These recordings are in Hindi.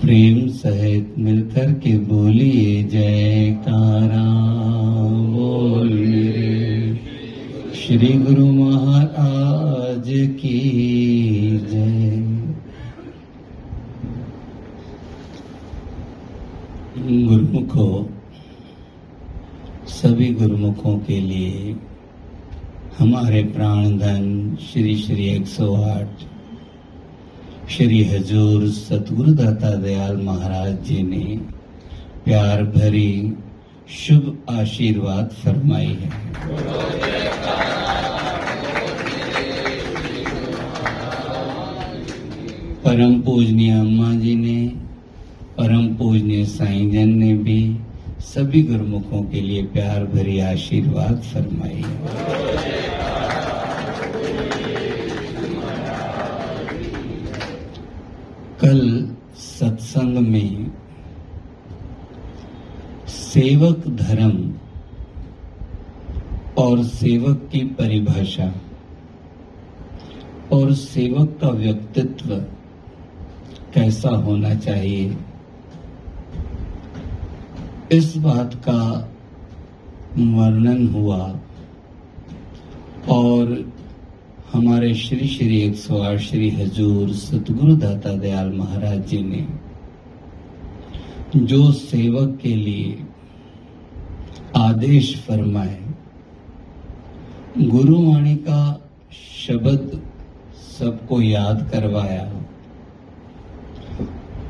प्रेम सहित मिलकर के बोलिए जयकारा बोल श्री गुरु महाराज की जय। गुरुमुखों, सभी गुरुमुखों के लिए हमारे प्राण धन श्री श्री 108 श्री हजूर सतगुरु दाता दयाल महाराज जी ने प्यार भरी शुभ आशीर्वाद फरमाई है। परम पूजनीय अम्मा जी ने, परम पूजनीय साईं जन ने भी सभी गुरुमुखों के लिए प्यार भरी आशीर्वाद फरमाई है। सेवक धर्म और सेवक की परिभाषा और सेवक का व्यक्तित्व कैसा होना चाहिए? इस बात का वर्णन हुआ और हमारे श्री श्री एक सौ आठ श्री हजूर सतगुरु दाता दयाल महाराज जी ने जो सेवक के लिए आदेश फरमाए। गुरुवाणी का शब्द सबको याद करवाया।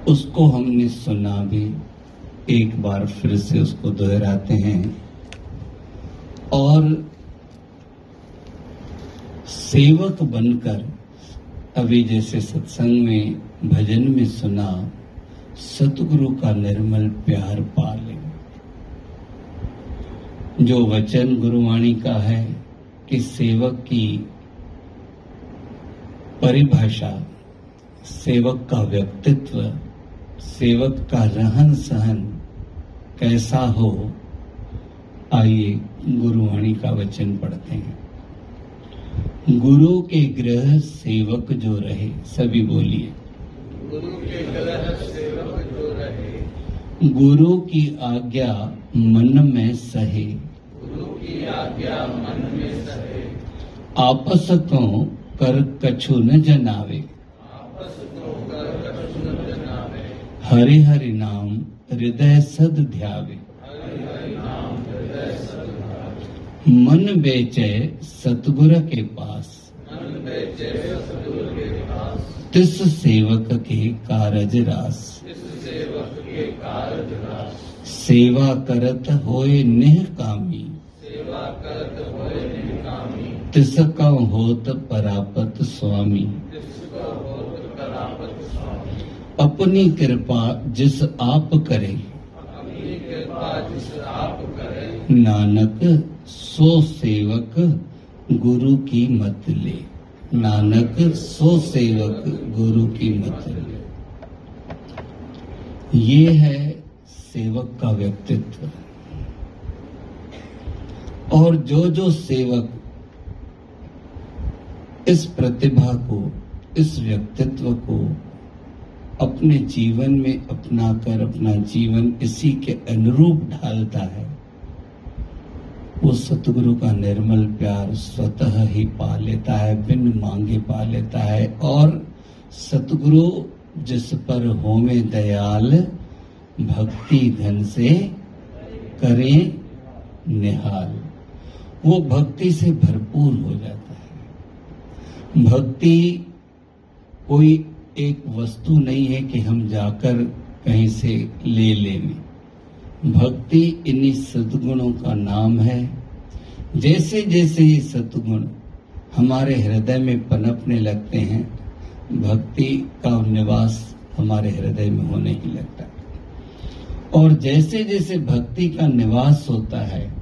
उसको हमने सुना भी, एक बार फिर से उसको दोहराते हैं। और सेवक बनकर अभी जैसे सत्संग में, भजन में सुना, सतगुरु का निर्मल प्यार पाले। जो वचन गुरुवाणी का है कि सेवक की परिभाषा सेवक का व्यक्तित्व सेवक का रहन सहन कैसा हो आइए गुरुवाणी का वचन पढ़ते हैं। गुरु के ग्रह सेवक जो रहे सभी बोलिए। गुरु के ग्रह सेवक जो रहे। गुरु की आज्ञा मन में सहे आपस को कर कछु न जनावे। हरि हरि नाम हृदय सद ध्यावे। मन बेचे सतगुर के पास। तिस सेवक के कारज रास। सेवा करत होए निह कामी। सेवा करत होए निकामी तिस का होत परापत स्वामी। अपनी कृपा जिस आप करे। नानक सो सेवक गुरु की मत ले। नानक सो सेवक गुरु की मत ले। ये है सेवक का व्यक्तित्व। और जो जो सेवक इस प्रतिभा को, इस व्यक्तित्व को अपने जीवन में अपनाकर, अपना जीवन इसी के अनुरूप ढालता है, वो सतगुरु का निर्मल प्यार स्वतः ही पा लेता है, बिन मांगे पा लेता है। और सतगुरु जिस पर होमे दयाल, भक्ति धन से करें निहाल। वो भक्ति से भरपूर हो जाता है। भक्ति कोई एक वस्तु नहीं है कि हम जाकर कहीं से ले लेंगे भक्ति इन्हीं सद्गुणों का नाम है। जैसे जैसे ये सद्गुण हमारे हृदय में पनपने लगते हैं, भक्ति का निवास हमारे हृदय में होने ही लगता है। और जैसे जैसे भक्ति का निवास होता है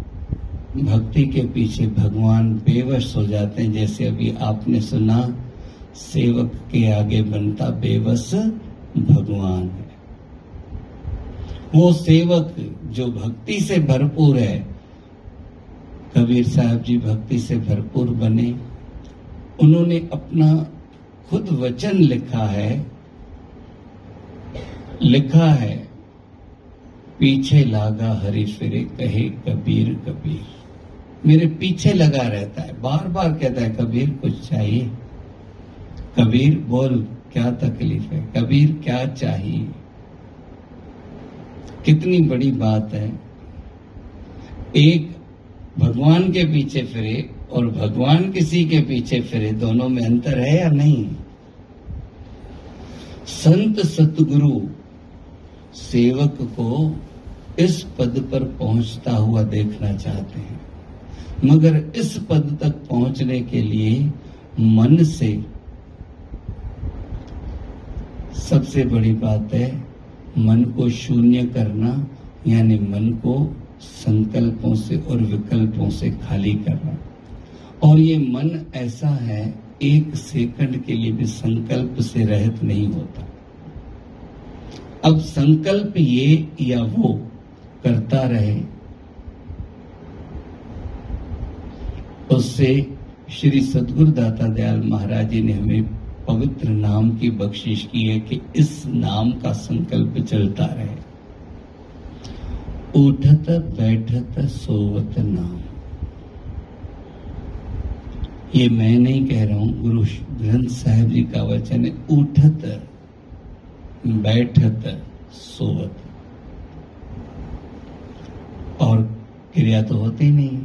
भक्ति के पीछे भगवान बेवश हो जाते हैं। जैसे अभी आपने सुना, सेवक के आगे बनता बेवस भगवान है। वो सेवक जो भक्ति से भरपूर है, कबीर साहब जी भक्ति से भरपूर बने। उन्होंने अपना खुद वचन लिखा है। लिखा है, पीछे लागा हरी फिरे, कहे कबीर कबीर। मेरे पीछे लगा रहता है। बार बार कहता है, कबीर, कुछ चाहिए? कबीर, बोल, क्या तकलीफ़ है? कबीर, क्या चाहिए? कितनी बड़ी बात है। एक, भगवान के पीछे फिरे और भगवान किसी के पीछे फिरे, दोनों में अंतर है या नहीं? संत सतगुरु सेवक को इस पद पर पहुँचता हुआ देखना चाहते हैं। मगर इस पद तक पहुँचने के लिए मन से सबसे बड़ी बात है, मन को शून्य करना, यानी मन को संकल्पों से और विकल्पों से खाली करना। और ये मन ऐसा है, एक सेकंड के लिए भी संकल्प से रहित नहीं होता। अब संकल्प ये या वो करता रहे उससे श्री सदगुरु दाता दयाल महाराज जी ने हमें पवित्र नाम की बख्शिश की है कि इस नाम का संकल्प चलता रहे। उठत, बैठत, सोवत नाम। ये मैं नहीं कह रहा हूँ, गुरु ग्रंथ साहिब जी का वचन है, उठत, बैठत, सोवत। और क्रिया तो होती नहीं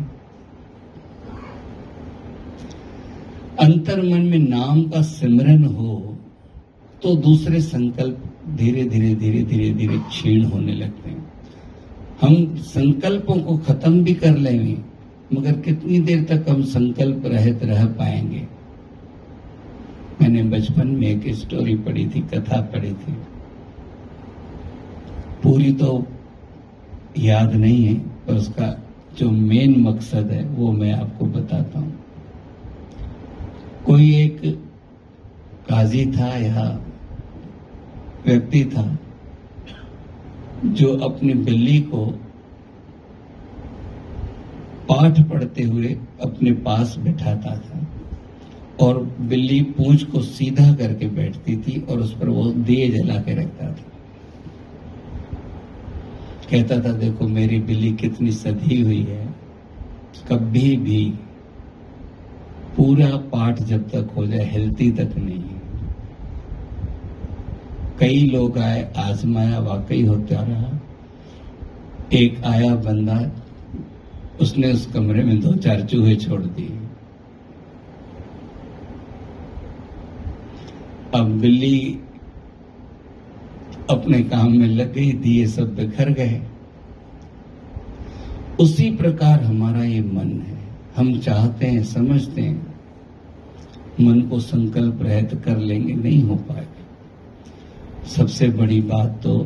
अंतर मन में नाम का सिमरन हो तो दूसरे संकल्प धीरे धीरे धीरे धीरे धीरे क्षीण होने लगते हैं। हम संकल्पों को खत्म भी कर लेंगे, मगर कितनी देर तक हम संकल्प रहित रह पाएँगे? मैंने बचपन में एक स्टोरी पढ़ी थी, कथा पढ़ी थी। पूरी तो याद नहीं है, पर उसका जो मेन मकसद है, वो मैं आपको बताता हूँ। कोई एक काजी था या व्यक्ति था जो अपनी बिल्ली को पाठ पढ़ते हुए अपने पास बैठाता था और बिल्ली पूंछ को सीधा करके बैठती थी और उस पर वो दिए जला के रखता था। कहता था, देखो, मेरी बिल्ली कितनी सधी हुई है, कभी भी पूरा पाठ जब तक हो जाए हेल्थी तक नहीं। कई लोग आए, आजमाया, वाकई होता रहा। एक आया बंदा, उसने उस कमरे में दो चार चूहे छोड़ दिए। अब बिल्ली अपने काम में लग गई, दिए सब बिखर गए। उसी प्रकार हमारा ये मन है। हम चाहते हैं, समझते हैं, मन को संकल्प रहत कर लेंगे, नहीं हो पाएगा। सबसे बड़ी बात तो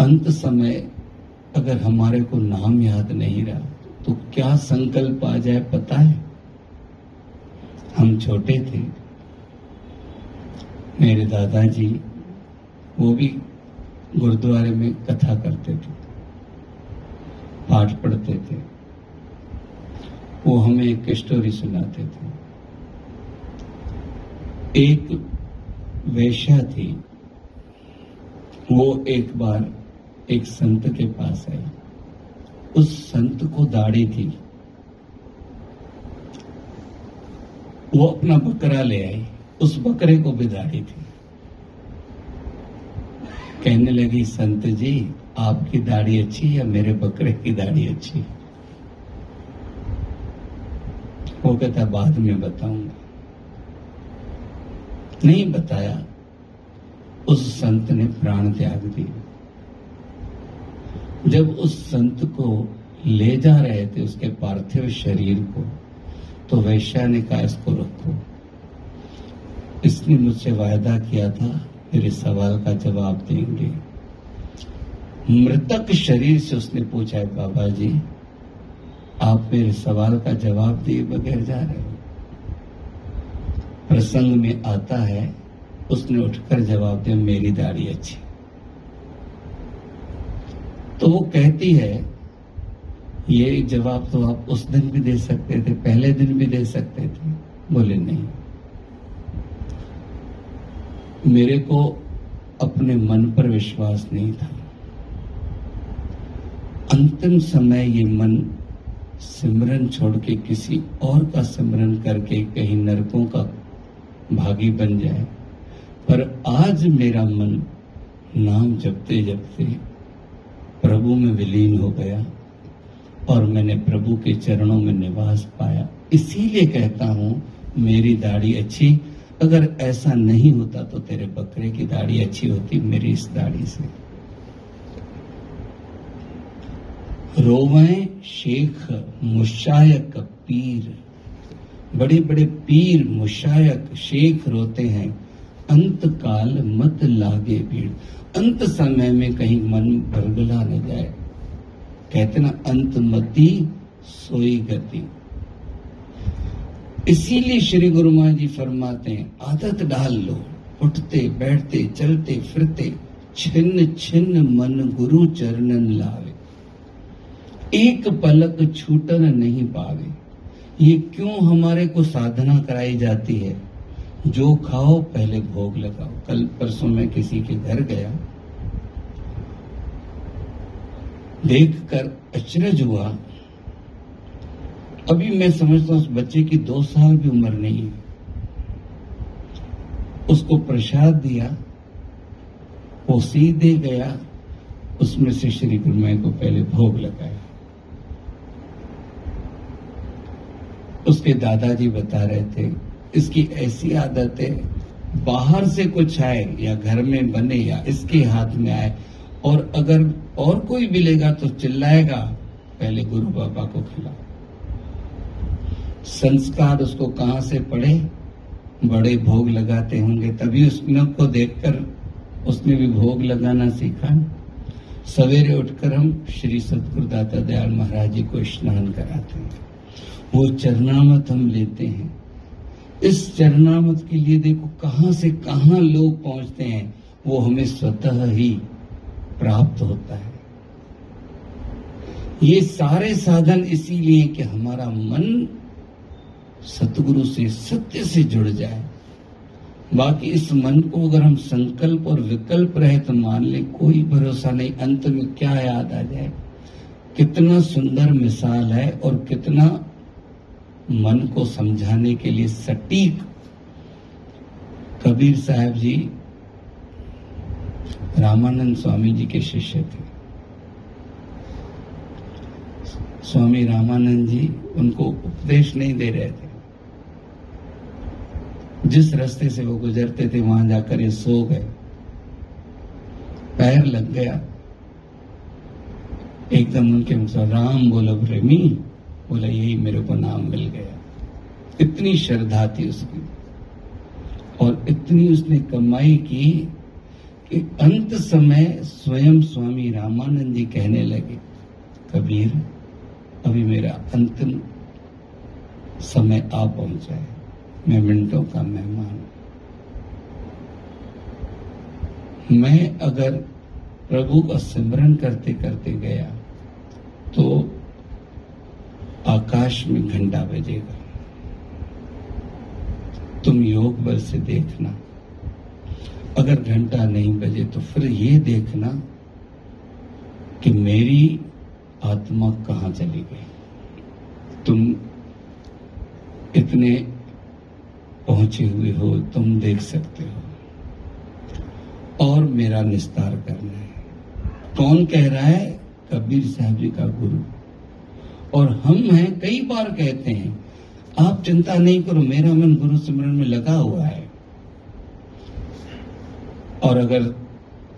अंत समय अगर हमारे को नाम याद नहीं रहा तो क्या संकल्प आ जाए पता है? हम छोटे थे। मेरे दादाजी, वो भी गुरुद्वारे में कथा करते थे, पाठ पढ़ते थे। वो हमें एक स्टोरी सुनाते थे। एक वेश्या थी। वो एक बार एक संत के पास आई। उस संत को दाढ़ी थी। वो अपना बकरा ले आई। उस बकरे को भी दाढ़ी थी। कहने लगी, संत जी, आपकी दाढ़ी अच्छी या मेरे बकरे की दाढ़ी अच्छी? वो कहता बाद में बताऊँगा। नहीं बताया, उस संत ने प्राण त्याग दिए जब उस संत को ले जा रहे थे, उसके पार्थिव शरीर को तो वैश्या ने कहा, इसको रखो। इसने मुझसे वायदा किया था, मेरे सवाल का जवाब देंगे। मृतक शरीर से उसने पूछा है बाबा जी आप मेरे सवाल का जवाब दिए बगैर जा रहे हो। प्रसंग में आता है, उसने उठकर जवाब दिया, मेरी दाढ़ी अच्छी। तो वो कहती है, ये जवाब तो आप उस दिन भी दे सकते थे, पहले दिन भी दे सकते थे। बोले, नहीं। मेरे को अपने मन पर विश्वास नहीं था। अंतिम समय ये मन सिमरन छोड़ के किसी और का सिमरन करके कहीं नरकों का भागी बन जाए। पर आज मेरा मन नाम जपते जपते प्रभु में विलीन हो गया और मैंने प्रभु के चरणों में निवास पाया। इसीलिए कहता हूँ, मेरी दाढ़ी अच्छी, अगर ऐसा नहीं होता तो तेरे बकरे की दाढ़ी अच्छी होती मेरी इस दाढ़ी से। रोवे शेख मुशायक पीर। बड़े बड़े पीर मुशायक शेख रोते हैं। अंत काल मत लागे भीड़। अंत समय में कहीं मन बरगला न जाए। कहते ना, अंत मती सोई गति। इसीलिए श्री गुरु महाराज जी फरमाते हैं, आदत डाल लो। उठते, बैठते, चलते, फिरते छिन्न छिन्न मन गुरु चरणन लावे। एक पलक छूटन नहीं पावे। ये क्यों हमारे को साधना कराई जाती है? जो खाओ, पहले भोग लगाओ। कल परसों मैं किसी के घर गया। देखकर अचरज हुआ। अभी मैं समझता हूँ उस बच्चे की दो साल भी उम्र नहीं है। उसको प्रसाद दिया। वो सीधे गया। उसमें से श्री गुरुमय को पहले भोग लगाया। उसके दादाजी बता रहे थे, इसकी ऐसी आदत है बाहर से कुछ आए या घर में बने या इसके हाथ में आए, और अगर और कोई मिलेगा तो चिल्लाएगा, पहले गुरु बाबा को खिलाओ संस्कार उसको कहाँ से पड़े बड़े भोग लगाते होंगे, तभी उसने को देखकर उसने भी भोग लगाना सीखा। सवेरे उठकर हम श्री सतगुरु दाता दयाल महाराज जी को स्नान कराते हैं। वो चरनामत हम लेते हैं। इस चरनामत के लिए देखो कहाँ से कहाँ लोग पहुँचते हैं, वो हमें स्वतः ही प्राप्त होता है। ये सारे साधन इसीलिए कि हमारा मन सतगुरु से, सत्य से जुड़ जाए। बाकी इस मन को अगर हम संकल्प और विकल्प रहे तो मान ले कोई भरोसा नहीं, अंत में क्या याद आ जाए? कितना सुंदर मिसाल है और कितना मन को समझाने के लिए सटीक कबीर साहब जी, रामानंद स्वामी जी के शिष्य थे। स्वामी रामानंद जी उनको उपदेश नहीं दे रहे थे। जिस रास्ते से वो गुजरते थे, वहाँ जाकर ये सो गए। पैर लग गया। एकदम उनके मुख राम बोलो, प्रेमी बोला, यही मेरे को नाम मिल गया। इतनी श्रद्धा थी उसकी। और इतनी उसने कमाई की कि अंत समय स्वयं स्वामी रामानंद जी कहने लगे, कबीर, अभी मेरा अंतिम समय आ पहुँचा है। मैं मिनटों का मेहमान मैं अगर प्रभु का सिमरन करते करते गया तो आकाश में घंटा बजेगा। तुम योग बल से देखना। अगर घंटा नहीं बजे तो फिर ये देखना कि मेरी आत्मा कहाँ चली गई। तुम इतने पहुँचे हुए हो, तुम देख सकते हो। और मेरा निस्तार करना है। कौन कह रहा है? कबीर साहब जी का गुरु। और हम हैं, कई बार कहते हैं, आप चिंता नहीं करो, मेरा मन गुरु सिमरन में लगा हुआ है। और अगर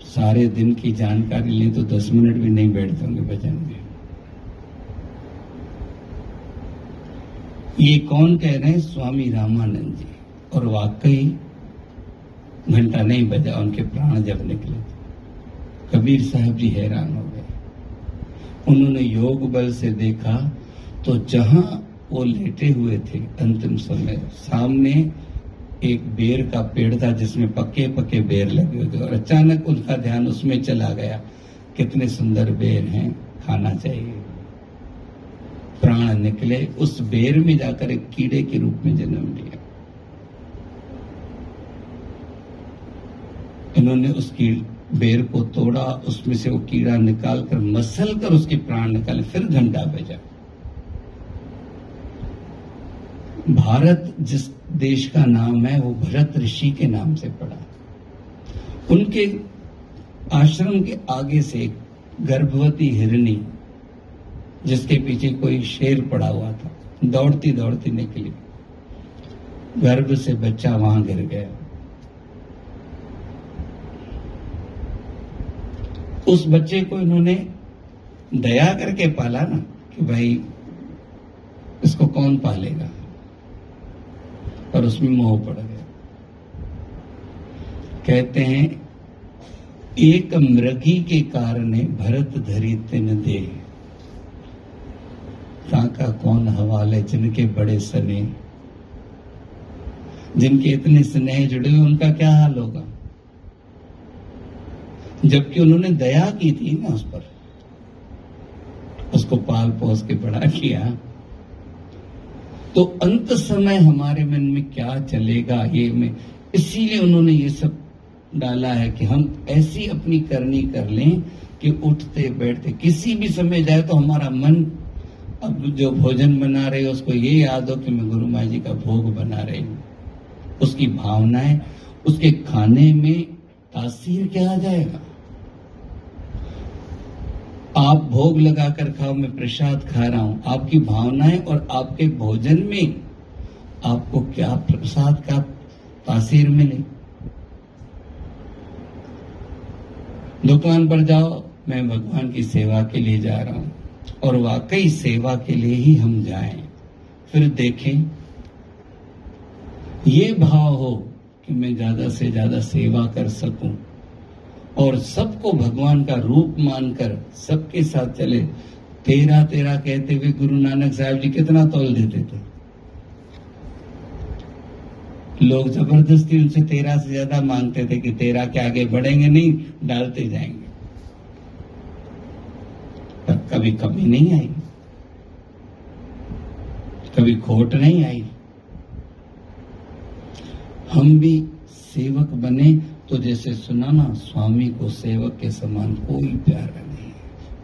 सारे दिन की जानकारी लें तो दस मिनट भी नहीं बैठते होंगे भजन में। ये कौन कह रहे हैं? स्वामी रामानंद जी। और वाकई घंटा नहीं बजा, उनके प्राण जब निकले। कबीर साहब जी हैरान हो उन्होंने योग बल से देखा तो जहाँ वो लेटे हुए थे अंतिम समय, सामने एक बेर का पेड़ था जिसमें पक्के पक्के बेर लगे हुए थे और अचानक उनका ध्यान उसमें चला गया, कितने सुंदर बेर हैं, खाना चाहिए। प्राण निकले, उस बेर में जाकर एक कीड़े के रूप में जन्म लिया। उन्होंने उसकी बेर को तोड़ा, उसमें से वो कीड़ा निकाल कर मसल कर उसके प्राण निकाले, फिर घंटा भेजा। भारत जिस देश का नाम है, वो भरत ऋषि के नाम से पड़ा। उनके आश्रम के आगे से गर्भवती हिरणी, जिसके पीछे कोई शेर पड़ा हुआ था दौड़ती दौड़ती निकली। गर्भ से बच्चा वहाँ गिर गया। उस बच्चे को इन्होंने दया करके पाला ना कि भाई, इसको कौन पालेगा? और उसमें मोह पड़ गया। कहते हैं, एक मृगी के कारण भरत धरी तिन दे। ताका कौन हवाले जिनके बड़े सने? जिनके इतने स्नेह जुड़े हुए, उनका क्या हाल होगा? जबकि उन्होंने दया की थी ना उस पर। उसको पाल पोस के बड़ा किया। तो अंत समय हमारे मन में क्या चलेगा ये में? इसीलिए उन्होंने ये सब डाला है कि हम ऐसी अपनी करनी कर लें कि उठते, बैठते, किसी भी समय जाए तो हमारा मन अब जो भोजन बना रहे हो, उसको ये याद हो कि मैं गुरु माँ जी का भोग बना रही हूँ। उसकी भावनाएँ, उसके खाने में तासीर क्या आ जाएगा? आप भोग लगाकर खाओ, मैं प्रसाद खा रहा हूँ। आपकी भावनाएँ और आपके भोजन में आपको क्या प्रसाद का तासीर मिले? दुकान पर जाओ, मैं भगवान की सेवा के लिए जा रहा हूँ और वाकई सेवा के लिए ही हम जाएँ। फिर देखें, ये भाव हो कि मैं ज़्यादा से ज़्यादा सेवा कर सकूँ। और सबको भगवान का रूप मानकर सबके साथ चले। तेरा तेरा कहते हुए गुरु नानक साहब जी कितना तोल देते थे। लोग ज़बरदस्ती उनसे तेरह से ज़्यादा मांगते थे कि तेरह के आगे बढ़ेंगे नहीं, डालते जाएँगे। पर कभी कमी नहीं आई। कभी खोट नहीं आई। हम भी सेवक बने तो जैसे सुना ना, स्वामी को सेवक के समान कोई प्यारा नहीं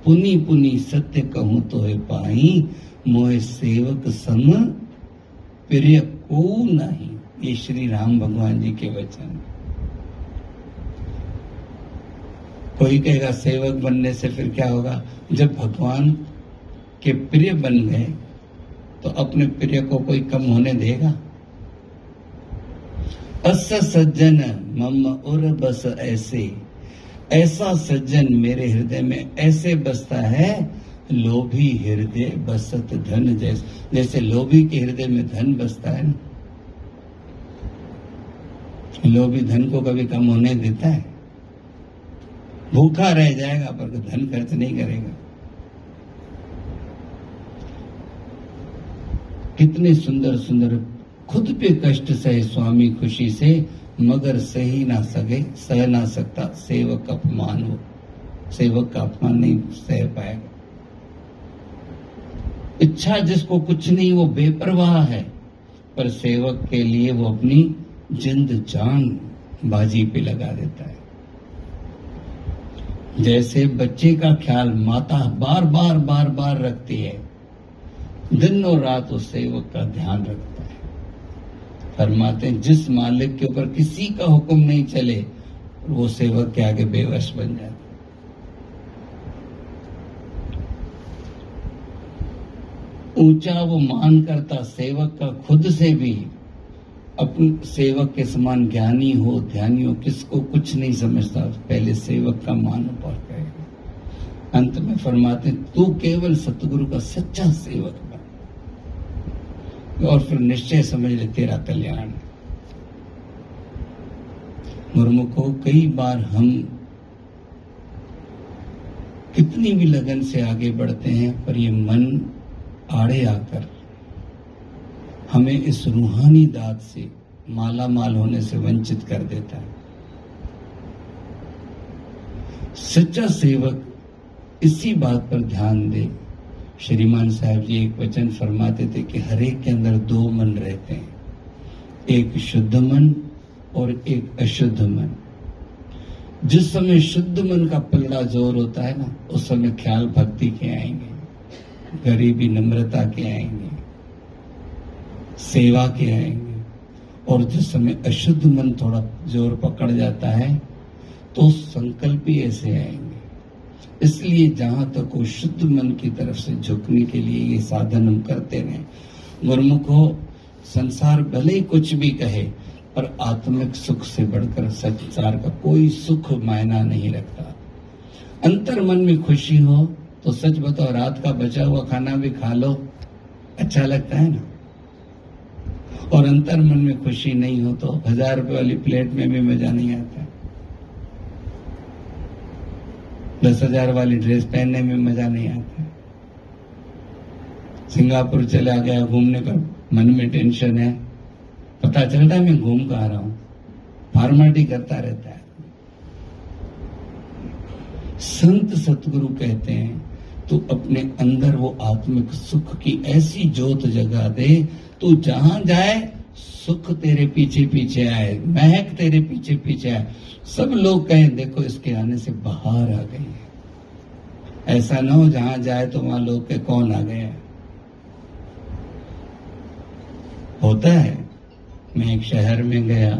पुनि पुनी सत्य कहूँ तो है पाई, मोह सेवक सम प्रिय को नहीं। ये श्री राम भगवान जी के वचन। कोई कहेगा, सेवक बनने से फिर क्या होगा? जब भगवान के प्रिय बन गए तो अपने प्रिय को कोई कम होने देगा? अस सज्जन मम उर बस ऐसे। ऐसा सज्जन मेरे हृदय में ऐसे बसता है, लोभी हृदय बसत धन जैसे। जैसे लोभी के हृदय में धन बसता है ना। लोभी धन को कभी कम होने देता है। भूखा रह जाएगा पर धन खर्च नहीं करेगा। कितने सुंदर सुंदर खुद पे कष्ट सहे स्वामी खुशी से, मगर सही ना सके सह ना सकता सेवक अपमान हो। सेवक का अपमान नहीं सह पाएगा। इच्छा जिसको कुछ नहीं, वो बेपरवाह है, पर सेवक के लिए वो अपनी जिंद जान बाजी पे लगा देता है। जैसे बच्चे का ख्याल माता बार बार बार बार रखती है, दिन और रात उस सेवक का ध्यान रखता फरमाते जिस मालिक के ऊपर किसी का हुक्म नहीं चले, वो सेवक के आगे बेवश बन जाता ऊँचा वो मान करता सेवक का खुद से भी अपने सेवक के समान ज्ञानी हो ध्यानी हो, किसको कुछ नहीं समझता, पहले सेवक का मान पर कहेगा अंत में फरमाते तू केवल सतगुरु का सच्चा सेवक और फिर निश्चय समझ ले तेरा कल्याण मुर्मू को कई बार हम कितनी भी लगन से आगे बढ़ते हैं, पर ये मन आड़े आकर हमें इस रूहानी दात से माला माल होने से वंचित कर देता है। सच्चा सेवक इसी बात पर ध्यान दे श्रीमान साहब जी एक वचन फरमाते थे कि हर एक के अंदर दो मन रहते हैं। एक शुद्ध मन और एक अशुद्ध मन। जिस समय शुद्ध मन का पलड़ा ज़ोर होता है ना, उस समय ख्याल भक्ति के आएँगे, गरीबी नम्रता के आएँगे, सेवा के आएँगे। और जिस समय अशुद्ध मन थोड़ा ज़ोर पकड़ जाता है तो संकल्प ही ऐसे आएँगे। इसलिए जहाँ तक वो शुद्ध मन की तरफ़ से झुकने के लिए ये साधन हम करते रहे। गुरमुख हो, संसार भले ही कुछ भी कहे, पर आत्मिक सुख से बढ़कर संसार का कोई सुख मायना नहीं रखता। अंतर मन में खुशी हो तो सच बताओ, रात का बचा हुआ खाना भी खा लो। अच्छा लगता है ना? और अंतर मन में खुशी नहीं हो तो हज़ार रुपए वाली प्लेट में भी मज़ा नहीं आता। दस हज़ार वाली ड्रेस पहनने में मज़ा नहीं आता। सिंगापुर चला गया, घूमने पर मन में टेंशन है। पता चलता है मैं घूम कर आ रहा हूँ। फॉर्मेलिटी करता रहता है। संत सतगुरु कहते हैं, तू अपने अंदर वो आत्मिक सुख की ऐसी जोत जगा दे, तू जहाँ जाए सुख तेरे पीछे पीछे आए, महक तेरे पीछे पीछे आए। सब लोग कहें, देखो, इसके आने से बाहर आ गई है। ऐसा ना हो, जहाँ जाए तो वहाँ लोग के कौन आ गए होता है, मैं एक शहर में गया,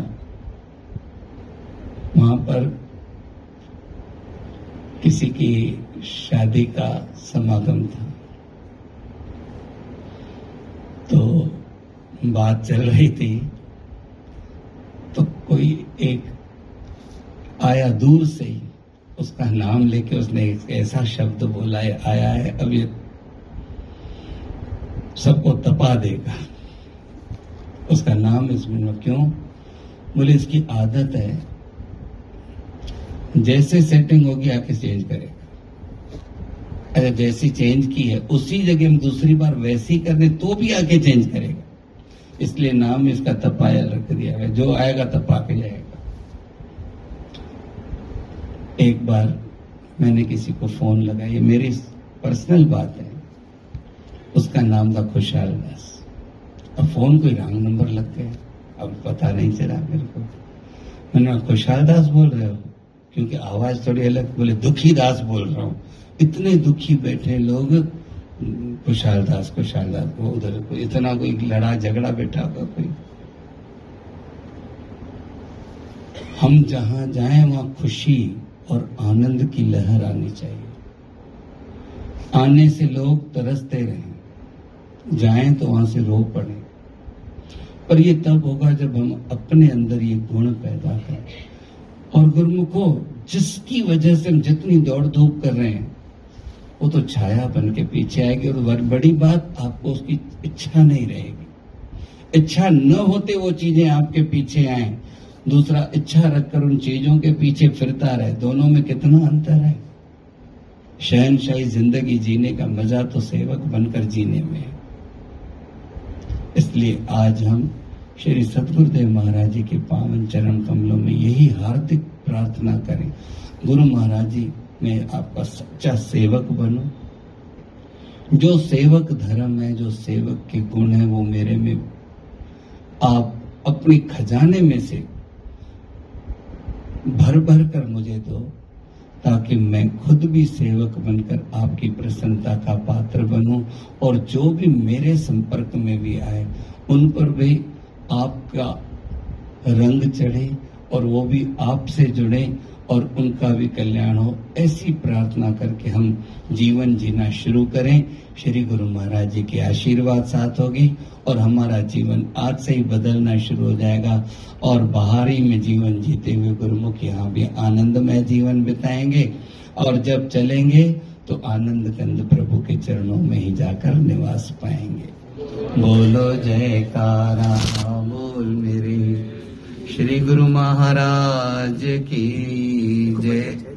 वहाँ पर किसी की शादी का समागम था। तो बात चल रही थी तो कोई एक आया दूर से ही, उसका नाम लेके उसने एक ऐसा शब्द बोला है आया है, अब ये सबको तपा देगा। उसका नाम इसमें क्यों? बोले, इसकी आदत है, जैसे सेटिंग होगी आके चेंज करेगा। अगर जैसी चेंज की है, उसी जगह में दूसरी बार वैसी कर दे तो भी आके चेंज करेगा। इसलिए नाम इसका तपाया रख दिया है जो आएगा तपा के जाएगा। एक बार मैंने किसी को फ़ोन लगाया मेरी पर्सनल बात है। उसका नाम था खुशहाल दास। अब फ़ोन कोई रंग नंबर लग गया। अब पता नहीं चला मेरे को। मैंने खुशहाल दास बोल रहे हो? क्योंकि आवाज़ थोड़ी अलग, बोले, दुखी दास बोल रहा हूँ। इतने दुखी बैठे लोग खुशहाल दास खुशहाल दास वो उधर कोई इतना कोई लड़ा, झगड़ा बैठा होगा कोई। हम जहाँ जाए, वहाँ खुशी और आनंद की लहर आनी चाहिए। आने से लोग तरसते रहे। जाए तो वहाँ से रो पड़े। पर ये तब होगा जब हम अपने अंदर ये गुण पैदा करें। और गुरुमुखो, जिसकी वजह से हम जितनी दौड़ धूप कर रहे हैं वो तो छाया बन के पीछे आएगी और बड़ी बात, आपको उसकी इच्छा नहीं रहेगी। इच्छा न होते वो चीज़ें आपके पीछे आए। दूसरा, इच्छा रखकर उन चीज़ों के पीछे फिरता रहे। दोनों में कितना अंतर है? शहनशाही ज़िंदगी जीने का मज़ा तो सेवक बनकर जीने में है। इसलिए आज हम श्री सतगुरुदेव महाराज जी के पावन चरण कमलों में यही हार्दिक प्रार्थना करें। गुरु महाराज जी मैं आपका सच्चा सेवक बनूं। जो सेवक धर्म है, जो सेवक के गुण है, वो मेरे में आप अपने खजाने में से भर भर कर मुझे दो, ताकि मैं खुद भी सेवक बनकर आपकी प्रसन्नता का पात्र बनूं और जो भी मेरे संपर्क में भी आए, उन पर भी आपका रंग चढ़े और वो भी आपसे जुड़े। और उनका भी कल्याण हो, ऐसी प्रार्थना करके हम जीवन जीना शुरू करें। श्री गुरु महाराज जी के आशीर्वाद साथ होगी और हमारा जीवन आज से ही बदलना शुरू हो जाएगा और बाहरी में जीवन जीते हुए गुरुमुख यहाँ भी आनंदमय जीवन बिताएँगे और जब चलेंगे तो आनंद कंद प्रभु के चरणों में ही जाकर निवास पाएँगे। बोलो जयकारा, बोल मेरे श्री गुरु महाराज की। Yeah.